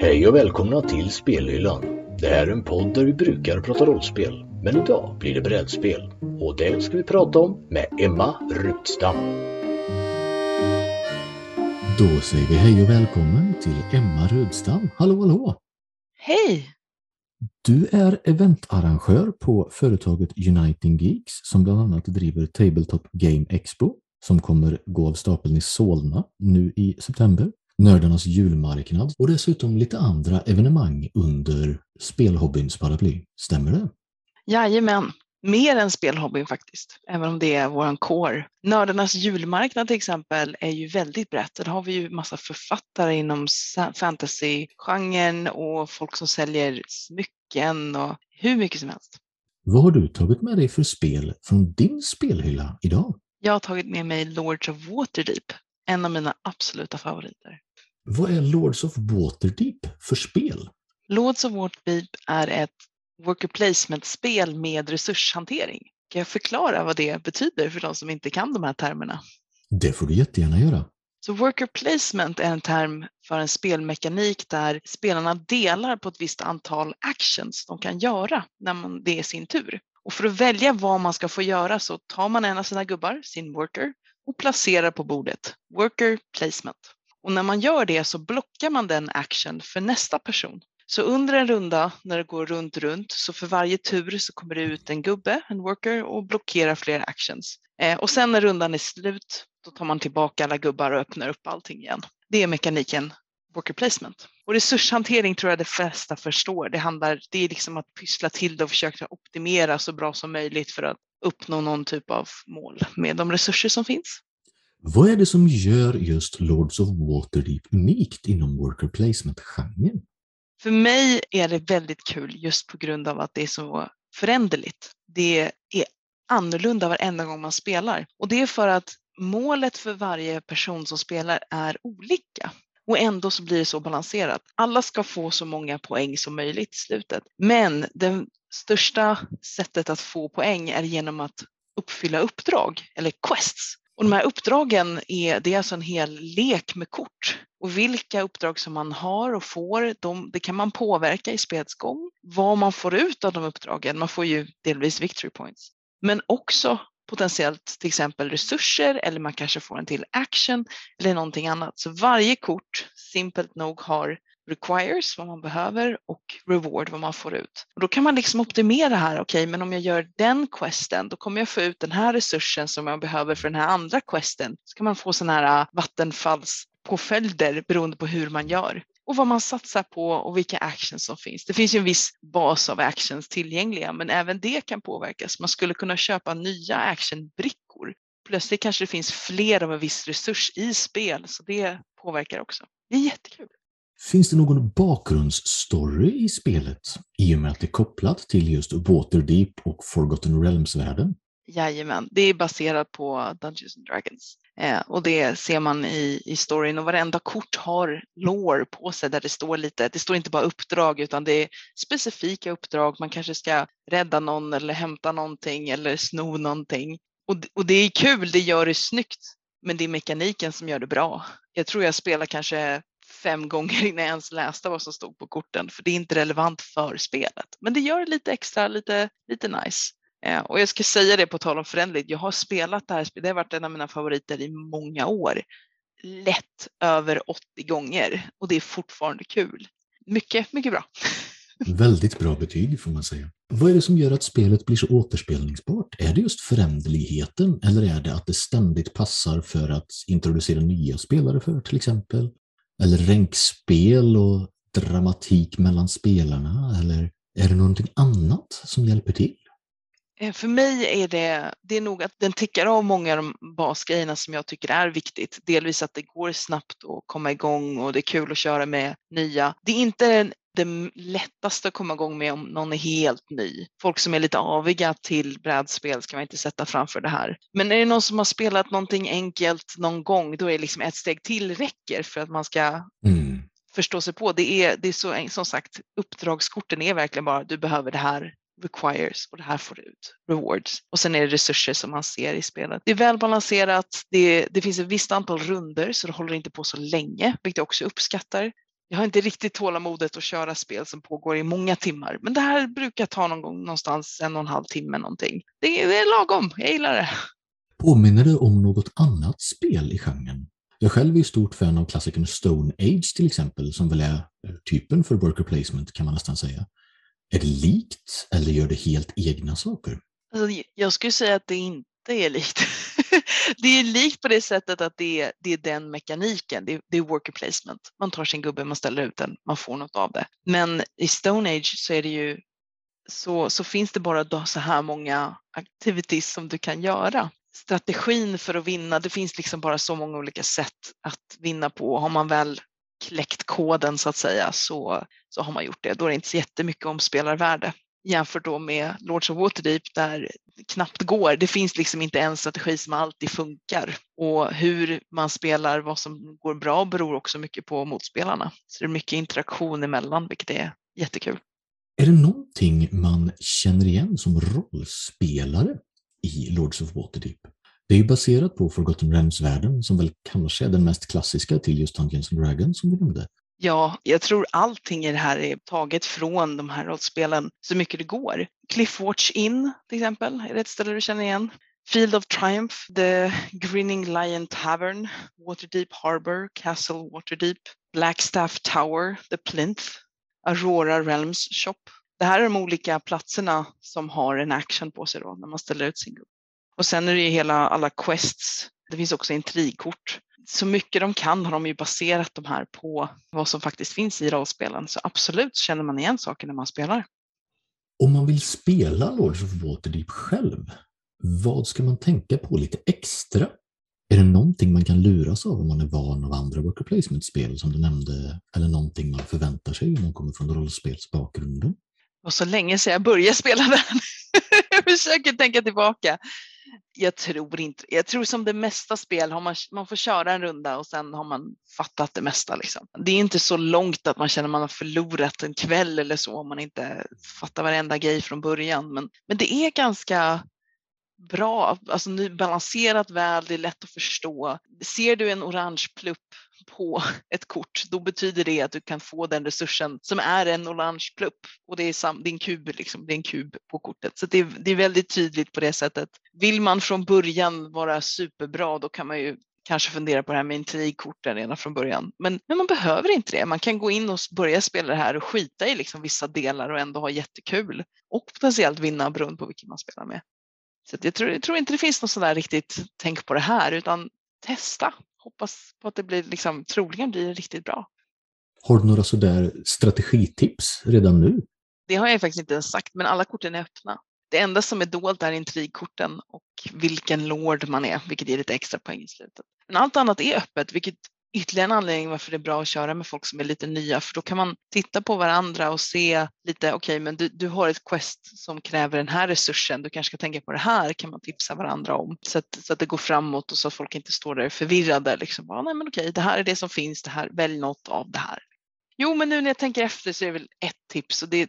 Hej och välkomna till Spelhyllan. Det här är en podd där vi brukar prata rollspel, men idag blir det brädspel. Och det ska vi prata om med Emma Rutstam. Då säger vi hej och välkommen till Emma Rödstam. Hallå, hallå! Hej! Du är eventarrangör på företaget Uniting Geeks som bland annat driver Tabletop Game Expo som kommer gå av stapeln i Solna nu i september. Nördarnas julmarknad och dessutom lite andra evenemang under spelhobbyns paraply. Stämmer det? Jajamän, mer än spelhobbyn faktiskt, även om det är våran core. Nördarnas julmarknad till exempel är ju väldigt brett. Där har vi ju massa författare inom fantasy-genren och folk som säljer smycken och hur mycket som helst. Vad har du tagit med dig för spel från din spelhylla idag? Jag har tagit med mig Lords of Waterdeep, en av mina absoluta favoriter. Vad är Lords of Waterdeep för spel? Lords of Waterdeep är ett worker placement-spel med resurshantering. Kan jag förklara vad det betyder för de som inte kan de här termerna? Det får du jättegärna göra. Så worker placement är en term för en spelmekanik där spelarna delar på ett visst antal actions de kan göra när man, det är sin tur. Och för att välja vad man ska få göra så tar man en av sina gubbar, sin worker, och placerar på bordet. Worker placement. Och när man gör det så blockar man den action för nästa person. Så under en runda när det går runt, runt, så för varje tur så kommer det ut en gubbe, en worker, och blockerar fler actions. Eh, och sen när rundan är slut, då tar man tillbaka alla gubbar och öppnar upp allting igen. Det är mekaniken worker placement. Och resurshantering tror jag de flesta förstår. Det handlar, det är liksom att pyssla till det och försöka optimera så bra som möjligt för att uppnå någon typ av mål med de resurser som finns. Vad är det som gör just Lords of Waterdeep unikt inom worker placement-genren? För mig är det väldigt kul just på grund av att det är så föränderligt. Det är annorlunda varenda gång man spelar och det är för att målet för varje person som spelar är olika. Och ändå så blir det så balanserat. Alla ska få så många poäng som möjligt i slutet. Men det största sättet att få poäng är genom att uppfylla uppdrag eller quests. Och de här uppdragen är, det är alltså en hel lek med kort. Och vilka uppdrag som man har och får, de, det kan man påverka i spelets gång. Vad man får ut av de uppdragen, man får ju delvis victory points. Men också potentiellt till exempel resurser eller man kanske får en till action eller någonting annat. Så varje kort, simpelt nog, har requires, vad man behöver och reward, vad man får ut. Och då kan man liksom optimera här, okej, okay, men om jag gör den questen, då kommer jag få ut den här resursen som jag behöver för den här andra questen. Så kan man få sådana här äh, vattenfallspåföljder beroende på hur man gör och vad man satsar på och vilka actions som finns. Det finns ju en viss bas av actions tillgängliga, men även det kan påverkas. Man skulle kunna köpa nya actionbrickor. Plötsligt kanske det finns fler av en viss resurs i spel, så det påverkar också. Det är jättekul. Finns det någon bakgrundsstory i spelet i och med att det är kopplat till just Waterdeep och Forgotten Realms-världen? Jajamän, det är baserat på Dungeons and Dragons. Eh, och det ser man i, i storyn och varenda kort har lår på sig där det står lite, det står inte bara uppdrag utan det är specifika uppdrag. Man kanske ska rädda någon eller hämta någonting eller sno någonting. Och, och det är kul, det gör det snyggt. Men det är mekaniken som gör det bra. Jag tror jag spelar kanske fem gånger innan jag ens läste vad som stod på korten, för det är inte relevant för spelet. Men det gör det lite extra, lite, lite nice. Eh, och jag ska säga det på tal om förändligt, jag har spelat det här spelet, det har varit en av mina favoriter i många år. Lätt över 80 gånger och det är fortfarande kul. Mycket, mycket bra. Väldigt bra betyg får man säga. Vad är det som gör att spelet blir så återspelningsbart? Är det just föränderligheten eller är det att det ständigt passar för att introducera nya spelare för till exempel? Eller ränkspel och dramatik mellan spelarna? Eller är det någonting annat som hjälper till? Eh, för mig är det, det är nog att den tickar av många av de basgrejerna som jag tycker är viktigt. Delvis att det går snabbt att komma igång och det är kul att köra med nya. Det är inte det lättaste att komma igång med om någon är helt ny. Folk som är lite aviga till brädspel ska man inte sätta framför det här. Men är det någon som har spelat någonting enkelt någon gång, då är det liksom ett steg till räcker för att man ska mm. förstå sig på. Det är, det är så, som sagt, uppdragskorten är verkligen bara du behöver det här requires och det här får du ut, rewards. Och sen är det resurser som man ser i spelet. Det är välbalanserat, det, det finns ett visst antal runder så det håller inte på så länge, vilket jag också uppskattar. Jag har inte riktigt tålamodet att köra spel som pågår i många timmar, men det här brukar ta någon gång någonstans en och en halv timme någonting. Det är, det är lagom, jag gillar det. Påminner det om något annat spel i genren? Jag själv är stort fan av klassikern Stone Age till exempel, som väl är typen för worker placement kan man nästan säga. Är det likt eller gör det helt egna saker? Alltså, jag skulle säga att det inte är likt. det är likt på det sättet att det är, det är den mekaniken, det är, det är worker placement. Man tar sin gubbe, man ställer ut den, man får något av det. Men i Stone Age så är det ju så, så finns det bara så här många activities som du kan göra. Strategin för att vinna, det finns liksom bara så många olika sätt att vinna på. Har man väl kläckt koden så att säga så, så har man gjort det. Då är det inte så jättemycket om spelarvärde jämfört då med Lords of Waterdeep där knappt går. Det finns liksom inte en strategi som alltid funkar och hur man spelar, vad som går bra beror också mycket på motspelarna. Så det är mycket interaktion emellan, vilket är jättekul. Är det någonting man känner igen som rollspelare i Lords of Waterdeep? Det är ju baserat på Forgotten Realms-världen som väl kanske är den mest klassiska till just Dungeons and Dragons som vi nämnde. Ja, jag tror allting i det här är taget från de här rollspelen så mycket det går. Cliffwatch Inn till exempel, är det ett ställe du känner igen? Field of Triumph, The Grinning Lion Tavern, Waterdeep Harbor, Castle Waterdeep, Blackstaff Tower, The Plinth, Aurora Realms Shop. Det här är de olika platserna som har en action på sig då när man ställer ut sin grupp. Och sen är det ju hela alla quests. Det finns också intrigkort så mycket de kan har de ju baserat de här på vad som faktiskt finns i rollspelen. Så absolut känner man igen saker när man spelar. Om man vill spela Lords of Waterdeep själv, vad ska man tänka på lite extra? Är det någonting man kan luras av om man är van av andra worker placement-spel som du nämnde, eller någonting man förväntar sig om man kommer från rollspelsbakgrunden? Och så länge sedan jag började spela den jag försöker tänka tillbaka jag tror inte, jag tror som det mesta spel har man, man får köra en runda och sen har man fattat det mesta. Liksom. Det är inte så långt att man känner att man har förlorat en kväll eller så om man inte fattar varenda grej från början. Men, men det är ganska bra, alltså balanserat väl, det är lätt att förstå. Ser du en orange plupp på ett kort, då betyder det att du kan få den resursen som är en orange plupp och det är, sam, det är en kub, liksom, det är en kub på kortet. Så det är, det är väldigt tydligt på det sättet. Vill man från början vara superbra, då kan man ju kanske fundera på det här med intrigkorten redan från början. Men, men man behöver inte det. Man kan gå in och börja spela det här och skita i liksom vissa delar och ändå ha jättekul och potentiellt vinna beroende på vilken man spelar med. Så jag tror, jag tror inte det finns något sådär riktigt tänk på det här utan testa. Hoppas på att det blir liksom, troligen blir riktigt bra. Har du några sådär strategitips redan nu? Det har jag faktiskt inte ens sagt, men alla korten är öppna. Det enda som är dolt är intrigkorten och vilken lord man är, vilket ger lite extra poäng i slutet. Men allt annat är öppet, vilket ytterligare en anledning varför det är bra att köra med folk som är lite nya, för då kan man titta på varandra och se lite, okej, okay, men du, du har ett quest som kräver den här resursen, du kanske ska tänka på det här, kan man tipsa varandra om så att, så att det går framåt och så att folk inte står där förvirrade. Liksom, ah, nej, men okej, okay, det här är det som finns, det här, välj något av det här. Jo, men nu när jag tänker efter så är det väl ett tips och det är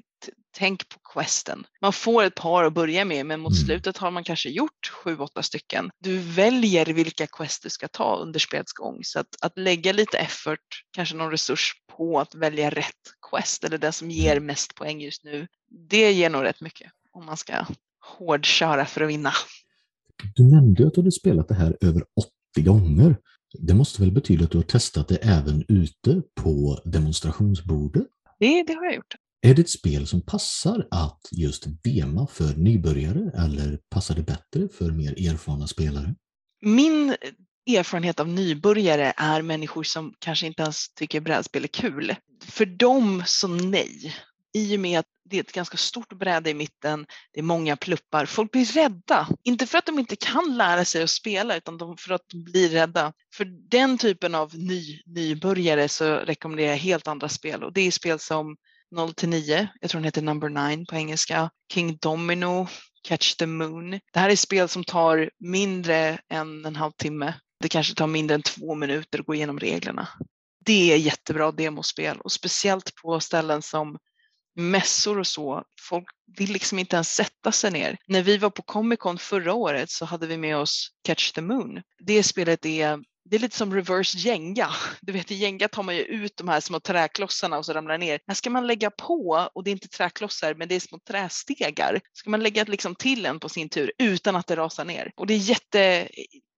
tänk på questen. Man får ett par att börja med, men mot mm. slutet har man kanske gjort sju, åtta stycken. Du väljer vilka quest du ska ta under spelets gång, så att, att lägga lite effort, kanske någon resurs på att välja rätt quest eller den som ger mest poäng just nu. Det ger nog rätt mycket om man ska hårdköra för att vinna. Du nämnde att du hade spelat det här över 80 gånger. Det måste väl betyda att du har testat det även ute på demonstrationsbordet? Det, det har jag gjort. Är det ett spel som passar att just dema för nybörjare eller passar det bättre för mer erfarna spelare? Min erfarenhet av nybörjare är människor som kanske inte ens tycker brädspel är kul. För dem så nej. I och med att det är ett ganska stort bräde i mitten, det är många pluppar. Folk blir rädda. Inte för att de inte kan lära sig att spela utan för att de blir rädda. För den typen av ny, nybörjare så rekommenderar jag helt andra spel och det är spel som 0 till 9. Jag tror den heter Number 9 på engelska. King Domino, Catch the Moon. Det här är spel som tar mindre än en halvtimme. Det kanske tar mindre än två minuter att gå igenom reglerna. Det är jättebra demospel och speciellt på ställen som mässor och så. Folk vill liksom inte ens sätta sig ner. När vi var på Comic Con förra året så hade vi med oss Catch the Moon. Det spelet är det är lite som reverse Jenga. Du vet i Jenga tar man ju ut de här små träklossarna och så ramlar det ner. Här ska man lägga på och det är inte träklossar men det är små trästegar. Ska man lägga liksom till en på sin tur utan att det rasar ner. Och det är jätte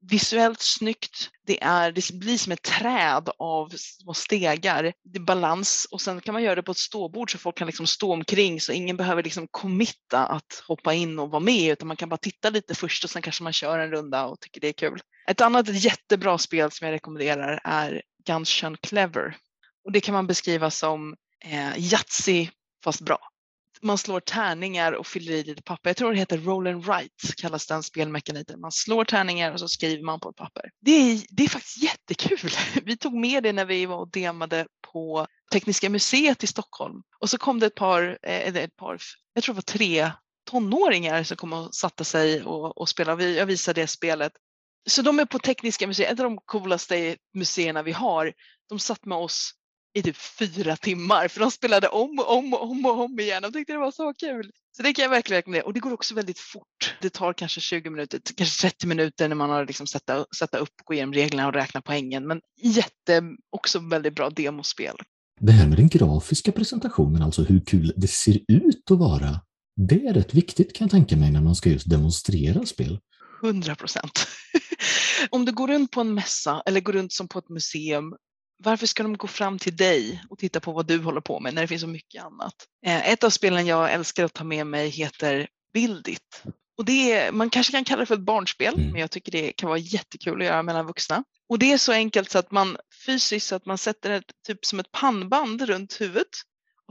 visuellt snyggt. Det, är, det blir som ett träd av små stegar. Det är balans och sen kan man göra det på ett ståbord så folk kan liksom stå omkring så ingen behöver liksom committa att hoppa in och vara med utan man kan bara titta lite först och sen kanske man kör en runda och tycker det är kul. Ett annat jättebra spel som jag rekommenderar är Gunshun Clever. Och det kan man beskriva som eh, Yatzy fast bra. Man slår tärningar och fyller i lite papper. Jag tror det heter roll and write kallas den spelmekaniken. Man slår tärningar och så skriver man på ett papper. Det är, det är faktiskt jättekul. Vi tog med det när vi var och demade på Tekniska museet i Stockholm och så kom det ett par, eh, eller ett par jag tror det var tre tonåringar som kom och satte sig och, och spelade. Jag visade det spelet så de är på Tekniska museet, ett av de coolaste museerna vi har. De satt med oss i typ fyra timmar för de spelade om och om och om och om igen och tyckte det var så kul. Så det kan jag verkligen rekommendera och det går också väldigt fort. Det tar kanske 20 minuter, kanske 30 minuter när man har liksom sätta, sätta upp och gå igenom reglerna och räkna poängen. Men jätte, också väldigt bra demospel. Det här med den grafiska presentationen, alltså hur kul det ser ut att vara, det är rätt viktigt kan jag tänka mig när man ska just demonstrera spel. 100 procent. Om du går runt på en mässa eller går runt som på ett museum, varför ska de gå fram till dig och titta på vad du håller på med när det finns så mycket annat? Eh, ett av spelen jag älskar att ta med mig heter Build It. Och det är, man kanske kan kalla det för ett barnspel, mm. men jag tycker det kan vara jättekul att göra mellan vuxna. Och det är så enkelt så att man fysiskt att man sätter ett typ som ett pannband runt huvudet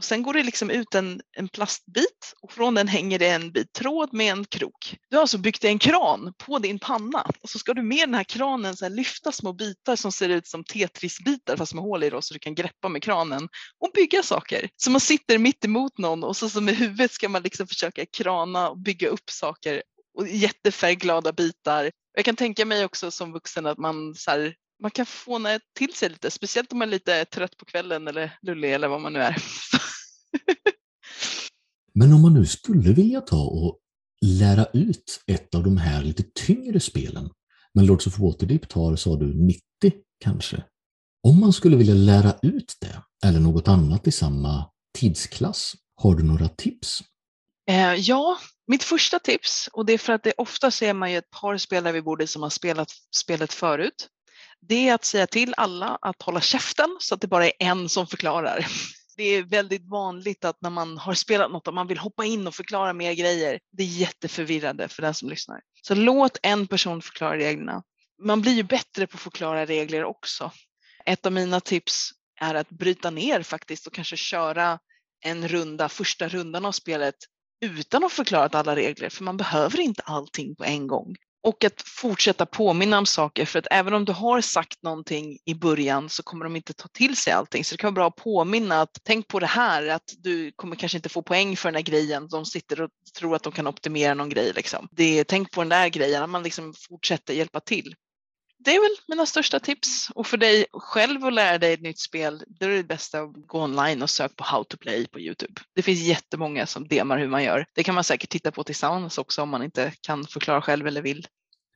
och sen går det liksom ut en, en plastbit och från den hänger det en bit tråd med en krok. Du har alltså byggt en kran på din panna och så ska du med den här kranen så här lyfta små bitar som ser ut som Tetrisbitar fast med hål i då så du kan greppa med kranen och bygga saker. Så man sitter mitt emot någon och så, så med huvudet ska man liksom försöka krana och bygga upp saker och jättefärgglada bitar. Jag kan tänka mig också som vuxen att man så här, man kan få till sig lite, speciellt om man är lite trött på kvällen eller lullig eller vad man nu är. Men om man nu skulle vilja ta och lära ut ett av de här lite tyngre spelen, men Lords of Waterdeep tar, sa du, 90 kanske? Om man skulle vilja lära ut det, eller något annat i samma tidsklass, har du några tips? Eh, ja, mitt första tips, och det är för att det ofta ser man ju ett par spelare vid bordet som har spelat spelet förut, det är att säga till alla att hålla käften så att det bara är en som förklarar det är väldigt vanligt att när man har spelat något och man vill hoppa in och förklara mer grejer. Det är jätteförvirrande för den som lyssnar. Så låt en person förklara reglerna. Man blir ju bättre på att förklara regler också. Ett av mina tips är att bryta ner faktiskt och kanske köra en runda, första rundan av spelet utan att förklara alla regler, för man behöver inte allting på en gång. Och att fortsätta påminna om saker för att även om du har sagt någonting i början så kommer de inte ta till sig allting. Så det kan vara bra att påminna att tänk på det här att du kommer kanske inte få poäng för den här grejen. De sitter och tror att de kan optimera någon grej. Liksom. Det, tänk på den där grejen, att man liksom fortsätter hjälpa till. Det är väl mina största tips. Och för dig själv att lära dig ett nytt spel, då är det bästa att gå online och söka på How to Play på Youtube. Det finns jättemånga som demar hur man gör. Det kan man säkert titta på tillsammans också om man inte kan förklara själv eller vill.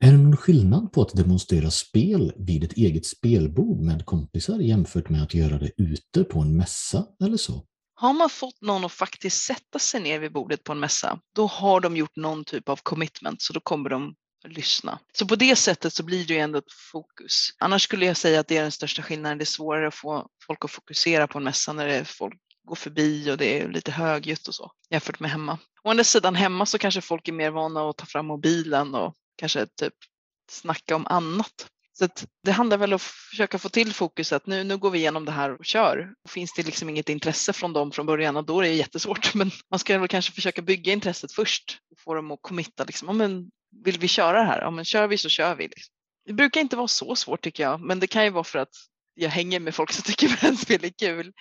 Är det någon skillnad på att demonstrera spel vid ett eget spelbord med kompisar jämfört med att göra det ute på en mässa eller så? Har man fått någon att faktiskt sätta sig ner vid bordet på en mässa, då har de gjort någon typ av commitment, så då kommer de lyssna. Så på det sättet så blir det ju ändå ett fokus. Annars skulle jag säga att det är den största skillnaden. Det är svårare att få folk att fokusera på en mässa när det är folk går förbi och det är lite högljutt och så jämfört med hemma. Å andra sidan hemma så kanske folk är mer vana att ta fram mobilen och kanske typ snacka om annat. Så det handlar väl om att försöka få till fokuset. Nu, nu går vi igenom det här och kör. Finns det liksom inget intresse från dem från början och då är det jättesvårt. Men man ska väl kanske försöka bygga intresset först och få dem att committa. Liksom. men vill vi köra det här? Ja, men kör vi så kör vi. Det brukar inte vara så svårt tycker jag, men det kan ju vara för att jag hänger med folk som tycker brännspel är kul.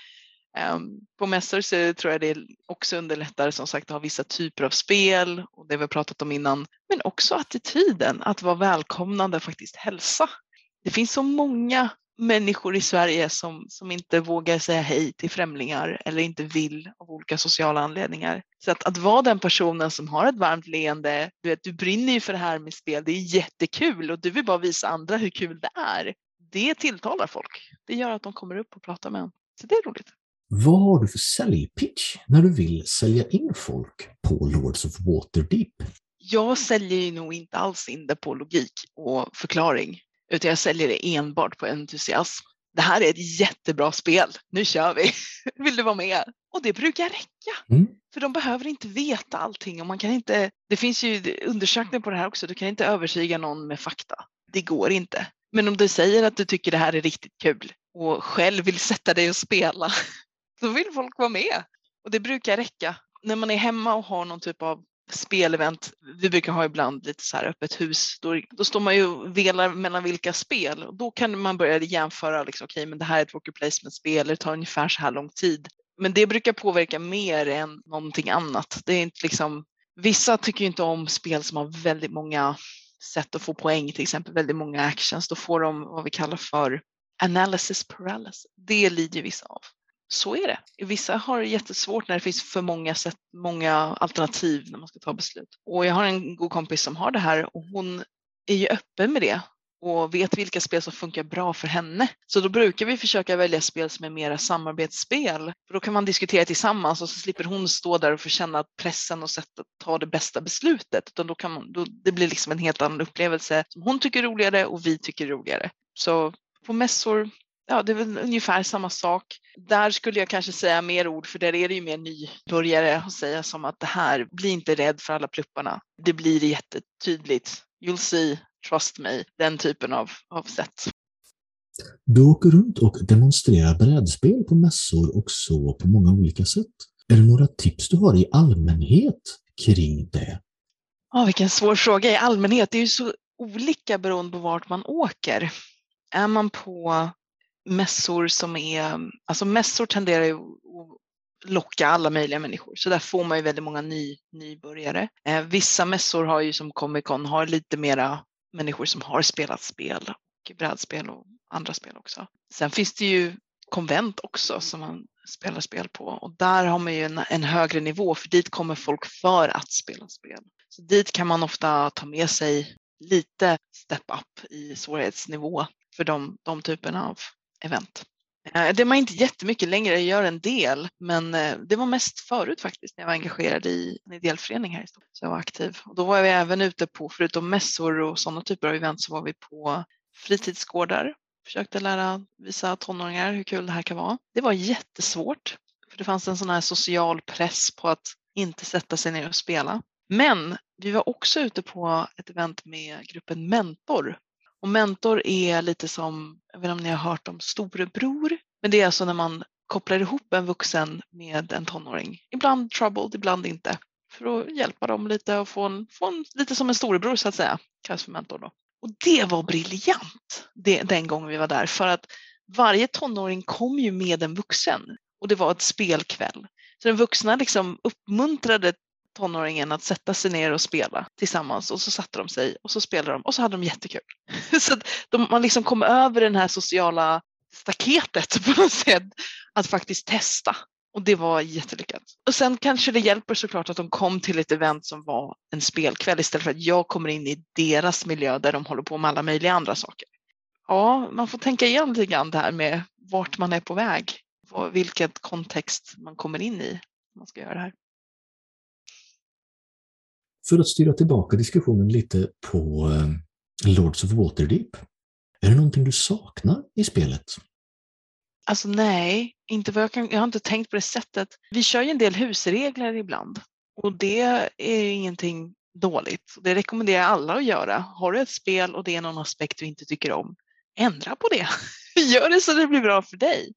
Um, på mässor så tror jag det också underlättar som sagt att ha vissa typer av spel och det vi pratat om innan. Men också attityden, att vara välkomnande och faktiskt hälsa. Det finns så många människor i Sverige som, som inte vågar säga hej till främlingar eller inte vill av olika sociala anledningar. Så att, att vara den personen som har ett varmt leende, du, vet, du brinner ju för det här med spel, det är jättekul och du vill bara visa andra hur kul det är. det tilltalar folk. Det gör att de kommer upp och pratar med en. Så det är roligt. Vad har du för säljpitch när du vill sälja in folk på Lords of Waterdeep? Jag säljer ju nog inte alls in det på logik och förklaring, utan jag säljer det enbart på entusiasm. Det här är ett jättebra spel, nu kör vi! Vill du vara med? Och det brukar räcka. Mm. För de behöver inte veta allting och man kan inte, det finns ju undersökningar på det här också, du kan inte övertyga någon med fakta. Det går inte. Men om du säger att du tycker det här är riktigt kul och själv vill sätta dig och spela, då vill folk vara med. Och det brukar räcka. När man är hemma och har någon typ av spelevent, vi brukar ha ibland lite så här öppet hus, då, då står man ju och velar mellan vilka spel och då kan man börja jämföra, liksom, okej okay, men det här är ett worker placement-spel, det tar ungefär så här lång tid. Men det brukar påverka mer än någonting annat. Det är inte liksom, vissa tycker inte om spel som har väldigt många sätt att få poäng, till exempel väldigt många actions. Då får de vad vi kallar för analysis paralysis. Det lider vissa av. Så är det. Vissa har det jättesvårt när det finns för många sätt, många alternativ när man ska ta beslut. Och jag har en god kompis som har det här och hon är ju öppen med det och vet vilka spel som funkar bra för henne. Så då brukar vi försöka välja spel som är mera samarbetsspel. För då kan man diskutera tillsammans och så slipper hon stå där och få känna pressen och sätta, ta det bästa beslutet. Utan då kan man, då, det blir liksom en helt annan upplevelse som hon tycker är roligare och vi tycker är roligare. Så på mässor, ja det är väl ungefär samma sak. Där skulle jag kanske säga mer ord för där är det ju mer nybörjare att säga som att det här, bli inte rädd för alla plupparna. Det blir jättetydligt. You'll see trust me, den typen av, av sätt. Du åker runt och demonstrerar brädspel på mässor och så på många olika sätt. Är det några tips du har i allmänhet kring det? Ja, vilken svår fråga i allmänhet. Det är ju så olika beroende på vart man åker. Är man på mässor som är, alltså mässor tenderar ju att locka alla möjliga människor, så där får man ju väldigt många ny, nybörjare. Eh, vissa mässor har ju som Comic Con har lite mera människor som har spelat spel och brädspel och andra spel också. Sen finns det ju konvent också som man spelar spel på och där har man ju en, en, högre nivå för dit kommer folk för att spela spel. Så dit kan man ofta ta med sig lite step up i svårighetsnivå för de, de typerna av event. Eh, det var inte jättemycket längre, jag gör en del, men eh, det var mest förut faktiskt när jag var engagerad i en ideell förening här i Stockholm. Så jag var aktiv. Och då var vi även ute på, förutom mässor och sådana typer av event, så var vi på fritidsgårdar. Försökte lära visa tonåringar hur kul det här kan vara. Det var jättesvårt, för det fanns en sån här social press på att inte sätta sig ner och spela. Men vi var också ute på ett event med gruppen Mentor och mentor är lite som, jag vet inte om ni har hört om storebror, men det är alltså när man kopplar ihop en vuxen med en tonåring. Ibland troubled, ibland inte. För att hjälpa dem lite och få en, få en lite som en storebror så att säga. Kallas för mentor då. Och det var briljant det, den gången vi var där för att varje tonåring kom ju med en vuxen och det var ett spelkväll. Så den vuxna liksom uppmuntrade tonåringen att sätta sig ner och spela tillsammans och så satte de sig och så spelade de och så hade de jättekul. Så att de, man liksom kom över det här sociala staketet på något sätt att faktiskt testa. Och det var jättelyckat. Och sen kanske det hjälper såklart att de kom till ett event som var en spelkväll istället för att jag kommer in i deras miljö där de håller på med alla möjliga andra saker. Ja, man får tänka igen lite grann det här med vart man är på väg. Vilket kontext man kommer in i när man ska göra det här. För att styra tillbaka diskussionen lite på eh, Lords of Waterdeep. Är det någonting du saknar i spelet? Alltså nej, inte vad jag, kan, jag har inte tänkt på det sättet. Vi kör ju en del husregler ibland och det är ingenting dåligt. Det rekommenderar jag alla att göra. Har du ett spel och det är någon aspekt du inte tycker om, ändra på det. Gör det så det blir bra för dig.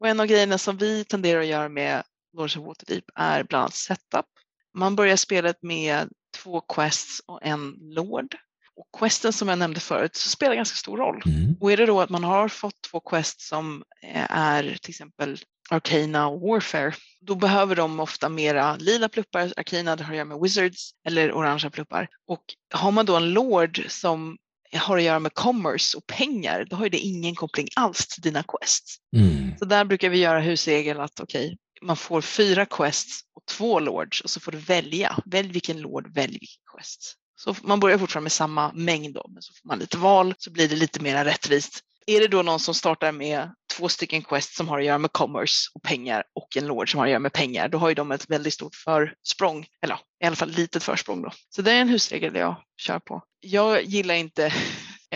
Och en av grejerna som vi tenderar att göra med Lords of Waterdeep är bland annat setup. Man börjar spelet med två quests och en lord. Och questen som jag nämnde förut så spelar ganska stor roll. Mm. Och är det då att man har fått två quests som eh, är till exempel Arcana och Warfare, då behöver de ofta mera lila pluppar. Arcana det har att göra med Wizards eller orangea pluppar. Och har man då en Lord som har att göra med commerce och pengar, då har det ingen koppling alls till dina quests. Mm. Så där brukar vi göra husregel att okej, okay, man får fyra quests och två lords och så får du välja. Välj vilken lord, välj vilken quest. Så man börjar fortfarande med samma mängd då, men så får man lite val så blir det lite mer rättvist. är det då någon som startar med två stycken quest som har att göra med commerce och pengar och en lord som har att göra med pengar, då har ju de ett väldigt stort försprång, eller i alla fall litet försprång då. Så det är en husregel jag kör på. Jag gillar inte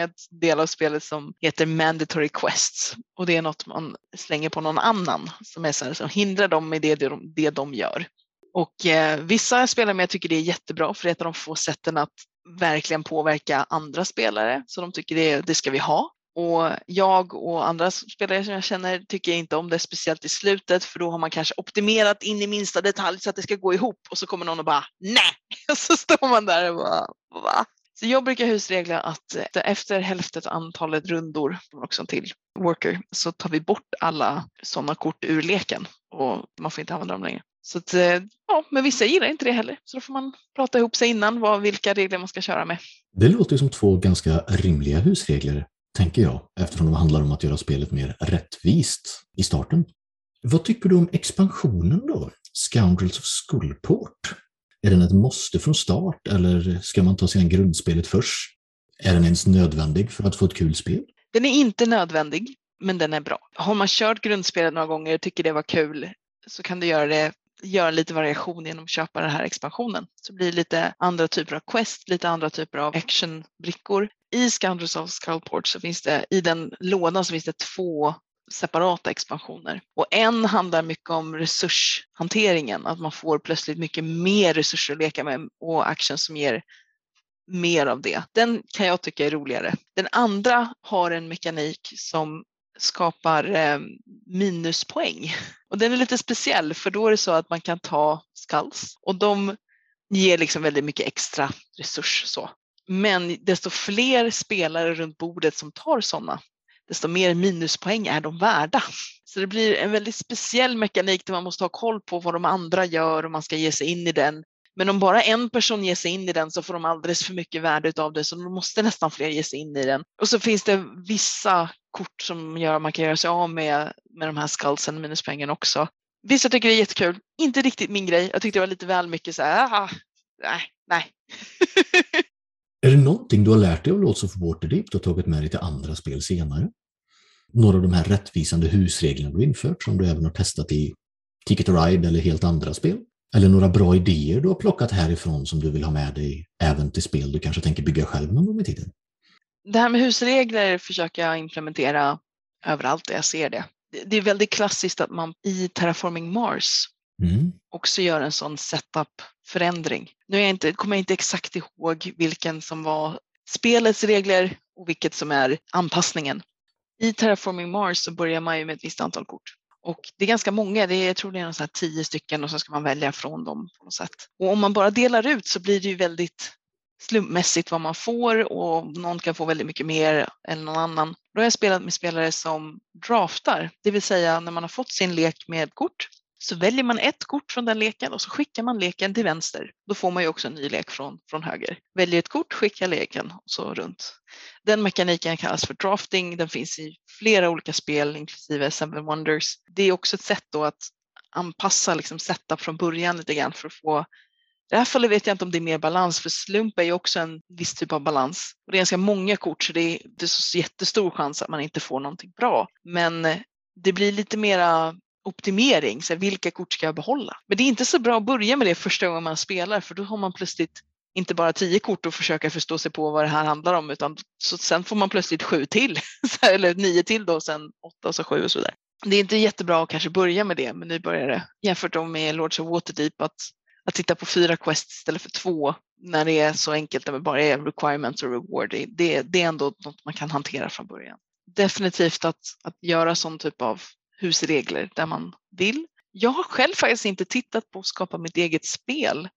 ett del av spelet som heter Mandatory Quests och det är något man slänger på någon annan som, är så här, som hindrar dem i det de, det de gör. Och eh, vissa spelare med tycker det är jättebra för det är ett av de få sätten att verkligen påverka andra spelare så de tycker det, det ska vi ha. Och jag och andra spelare som jag känner tycker inte om det, speciellt i slutet, för då har man kanske optimerat in i minsta detalj så att det ska gå ihop och så kommer någon och bara nej! Och så står man där och bara va? Så jag brukar husregla att eh, efter hälften antalet rundor, också till worker, så tar vi bort alla sådana kort ur leken och man får inte använda dem längre. Så att, eh, ja, men vissa gillar inte det heller, så då får man prata ihop sig innan vad, vilka regler man ska köra med. Det låter som två ganska rimliga husregler, tänker jag, eftersom de handlar om att göra spelet mer rättvist i starten. Vad tycker du om expansionen då? Scoundrels of Skullport? Är den ett måste från start eller ska man ta sig an grundspelet först? Är den ens nödvändig för att få ett kul spel? Den är inte nödvändig, men den är bra. Har man kört grundspelet några gånger och tycker det var kul så kan du göra det göra lite variation genom att köpa den här expansionen. Så blir det lite andra typer av quest, lite andra typer av actionbrickor. I Scoundrels of Skullport så finns det, i den lådan så finns det två separata expansioner. Och en handlar mycket om resurshanteringen, att man får plötsligt mycket mer resurser att leka med och action som ger mer av det. Den kan jag tycka är roligare. Den andra har en mekanik som skapar eh, minuspoäng. Och den är lite speciell för då är det så att man kan ta skalls och de ger liksom väldigt mycket extra resurs. Så. Men desto fler spelare runt bordet som tar sådana, desto mer minuspoäng är de värda. Så det blir en väldigt speciell mekanik där man måste ha koll på vad de andra gör och man ska ge sig in i den. Men om bara en person ger sig in i den så får de alldeles för mycket värde av det så då måste nästan fler ge sig in i den. Och så finns det vissa kort som gör att man kan göra sig av med, med de här skullsen, minuspoängen också. Vissa tycker det är jättekul, inte riktigt min grej. Jag tyckte det var lite väl mycket så här, aha, nej, nej. är det någonting du har lärt dig av Lords of Waterdeep och tagit med dig till andra spel senare? Några av de här rättvisande husreglerna du infört som du även har testat i Ticket to Ride eller helt andra spel? Eller några bra idéer du har plockat härifrån som du vill ha med dig även till spel du kanske tänker bygga själv någon gång i tiden? Det här med husregler försöker jag implementera överallt där jag ser det. Det är väldigt klassiskt att man i Terraforming Mars mm. också gör en sån setup-förändring. Nu är jag inte, kommer jag inte exakt ihåg vilken som var spelets regler och vilket som är anpassningen. I Terraforming Mars så börjar man ju med ett visst antal kort. Och det är ganska många, det är, jag tror det är någon så tio stycken och så ska man välja från dem på något sätt. Och om man bara delar ut så blir det ju väldigt slumpmässigt vad man får och någon kan få väldigt mycket mer än någon annan. Då har jag spelat med spelare som draftar, det vill säga när man har fått sin lek med kort så väljer man ett kort från den leken och så skickar man leken till vänster. Då får man ju också en ny lek från, från höger. Väljer ett kort, skickar leken och så runt. Den mekaniken kallas för drafting. Den finns i flera olika spel, inklusive Seven Wonders. Det är också ett sätt då att anpassa liksom setup från början lite grann för att få i det här fallet vet jag inte om det är mer balans, för slump är ju också en viss typ av balans. Och det är ganska många kort, så det är, det är så jättestor chans att man inte får någonting bra. Men eh, det blir lite mera optimering, så vilka kort ska jag behålla? Men det är inte så bra att börja med det första gången man spelar, för då har man plötsligt inte bara tio kort och försöka förstå sig på vad det här handlar om, utan så sen får man plötsligt sju till, eller nio till då, sen åtta och så sju och så vidare. Det är inte jättebra att kanske börja med det med nybörjare jämfört med Lords of Waterdeep att att titta på fyra quests istället för två när det är så enkelt att det bara är requirements och reward, det, det är ändå något man kan hantera från början. Definitivt att, att göra sån typ av husregler där man vill. Jag har själv faktiskt inte tittat på att skapa mitt eget spel.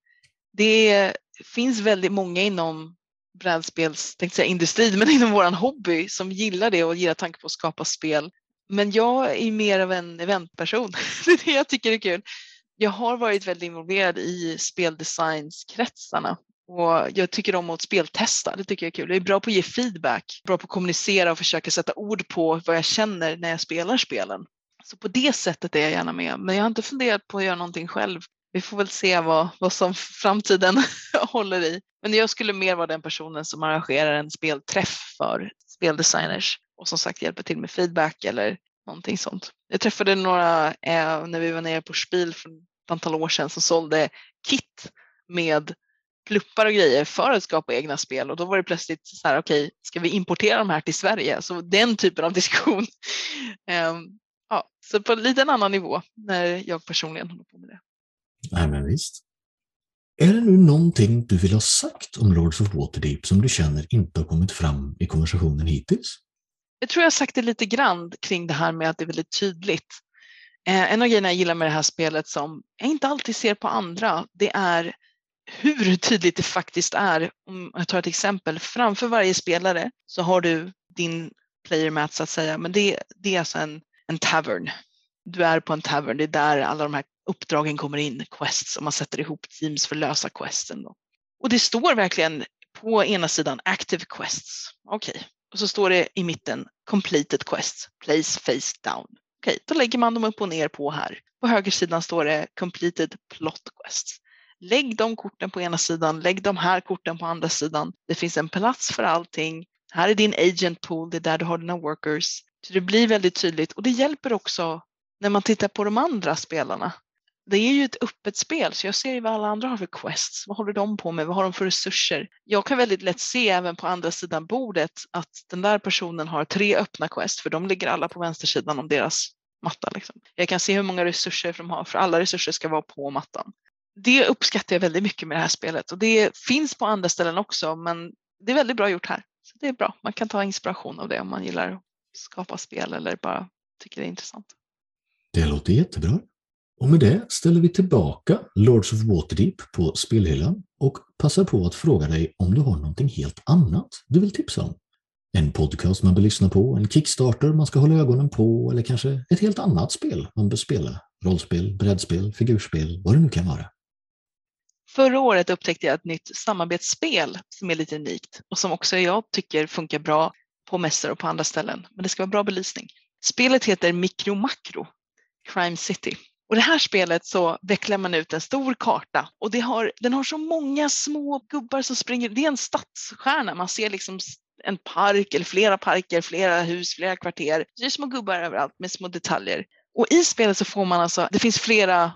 Det finns väldigt många inom brädspels, tänkte säga industrin, men inom våran hobby som gillar det och gillar tanken på att skapa spel. Men jag är mer av en eventperson. Det är det jag tycker är kul jag har varit väldigt involverad i speldesignskretsarna och jag tycker om att speltesta, det tycker jag är kul. Jag är bra på att ge feedback, bra på att kommunicera och försöka sätta ord på vad jag känner när jag spelar spelen. Så på det sättet är jag gärna med, men jag har inte funderat på att göra någonting själv. vi får väl se vad, vad som framtiden håller i. Men jag skulle mer vara den personen som arrangerar en spelträff för speldesigners och som sagt hjälper till med feedback eller någonting sånt. Jag träffade några eh, när vi var nere på Spiel för ett antal år sedan som sålde kit med pluppar och grejer för att skapa egna spel och då var det plötsligt så här, okej, okay, ska vi importera de här till Sverige? Så den typen av diskussion. Ehm, ja, så på en liten annan nivå när jag personligen håller på med det. Nej, men visst. Är det nu någonting du vill ha sagt om Lords of Waterdeep som du känner inte har kommit fram i konversationen hittills? Jag tror jag har sagt det lite grann kring det här med att det är väldigt tydligt. Eh, en av grejerna jag gillar med det här spelet som jag inte alltid ser på andra, det är hur tydligt det faktiskt är. Om jag tar ett exempel, framför varje spelare så har du din player mat så att säga, men det, det är alltså en, en tavern. Du är på en tavern, det är där alla de här uppdragen kommer in, quests, och man sätter ihop teams för att lösa questen. Då. Och det står verkligen på ena sidan active quests. Okej, okay. och så står det i mitten completed quests, place face down. Okej, okay. då lägger man dem upp och ner på här. På högersidan står det completed plot quests. Lägg de korten på ena sidan, lägg de här korten på andra sidan. Det finns en plats för allting. Här är din agent pool, det är där du har dina workers. Så det blir väldigt tydligt och det hjälper också när man tittar på de andra spelarna det är ju ett öppet spel så jag ser ju vad alla andra har för quests. Vad håller de på med? Vad har de för resurser? Jag kan väldigt lätt se även på andra sidan bordet att den där personen har tre öppna quests för de ligger alla på vänstersidan om deras matta. Liksom. Jag kan se hur många resurser de har för alla resurser ska vara på mattan. Det uppskattar jag väldigt mycket med det här spelet och det finns på andra ställen också men det är väldigt bra gjort här. Så Det är bra, man kan ta inspiration av det om man gillar att skapa spel eller bara tycker det är intressant. Det låter jättebra. Och med det ställer vi tillbaka Lords of Waterdeep på spelhyllan och passar på att fråga dig om du har någonting helt annat du vill tipsa om. En podcast man bör lyssna på, en Kickstarter man ska hålla ögonen på eller kanske ett helt annat spel man bör spela. Rollspel, brädspel, figurspel, vad det nu kan vara. Förra året upptäckte jag ett nytt samarbetsspel som är lite unikt och som också jag tycker funkar bra på mässor och på andra ställen. Men det ska vara bra belysning. Spelet heter Mikro Makro, Crime City. Och det här spelet så vecklar man ut en stor karta och det har, den har så många små gubbar som springer. Det är en stadsstjärna. Man ser liksom en park eller flera parker, flera hus, flera kvarter. Det är små gubbar överallt med små detaljer. Och i spelet så får man alltså, det finns flera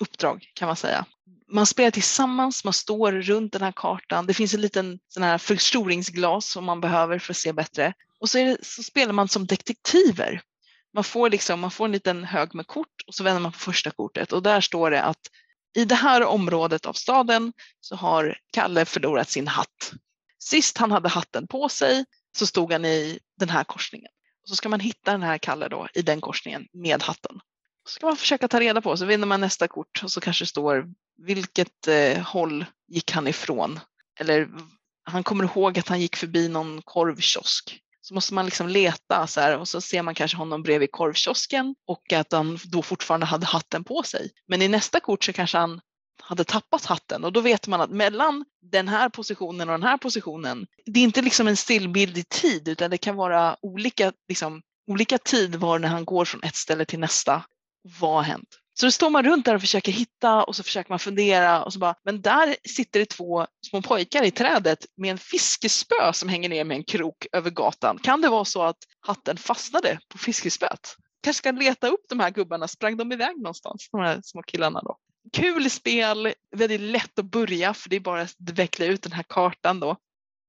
uppdrag kan man säga. Man spelar tillsammans, man står runt den här kartan. Det finns en liten sån här förstoringsglas som man behöver för att se bättre. Och så, det, så spelar man som detektiver man får, liksom, man får en liten hög med kort och så vänder man på första kortet och där står det att i det här området av staden så har Kalle förlorat sin hatt. Sist han hade hatten på sig så stod han i den här korsningen. Och så ska man hitta den här Kalle då i den korsningen med hatten. Så ska man försöka ta reda på, så vinner man nästa kort och så kanske det står vilket eh, håll gick han ifrån? Eller han kommer ihåg att han gick förbi någon korvkiosk så måste man liksom leta så här, och så ser man kanske honom bredvid korvkiosken och att han då fortfarande hade hatten på sig. Men i nästa kort så kanske han hade tappat hatten och då vet man att mellan den här positionen och den här positionen, det är inte liksom en stillbild i tid utan det kan vara olika, liksom, olika tid var när han går från ett ställe till nästa. Vad har hänt? Så då står man runt där och försöker hitta och så försöker man fundera och så bara, men där sitter det två små pojkar i trädet med en fiskespö som hänger ner med en krok över gatan. Kan det vara så att hatten fastnade på fiskespöet? Kanske ska leta upp de här gubbarna, sprang de iväg någonstans, de här små killarna då? Kul spel, väldigt lätt att börja för det är bara att veckla ut den här kartan då.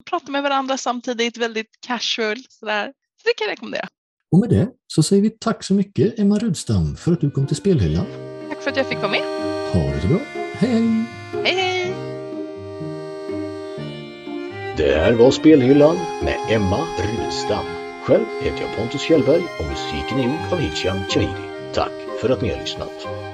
Prata med varandra samtidigt, väldigt casual sådär. Så det kan jag rekommendera. Och med det så säger vi tack så mycket Emma Rudstam för att du kom till Spelhyllan. Tack för att jag fick vara med. Ha det så bra. Hej hej! Hej hej! Det här var Spelhyllan med Emma Rudstam. Själv heter jag Pontus Kjellberg och musiken är gjord av Hicham Chahidi. Tack för att ni har lyssnat.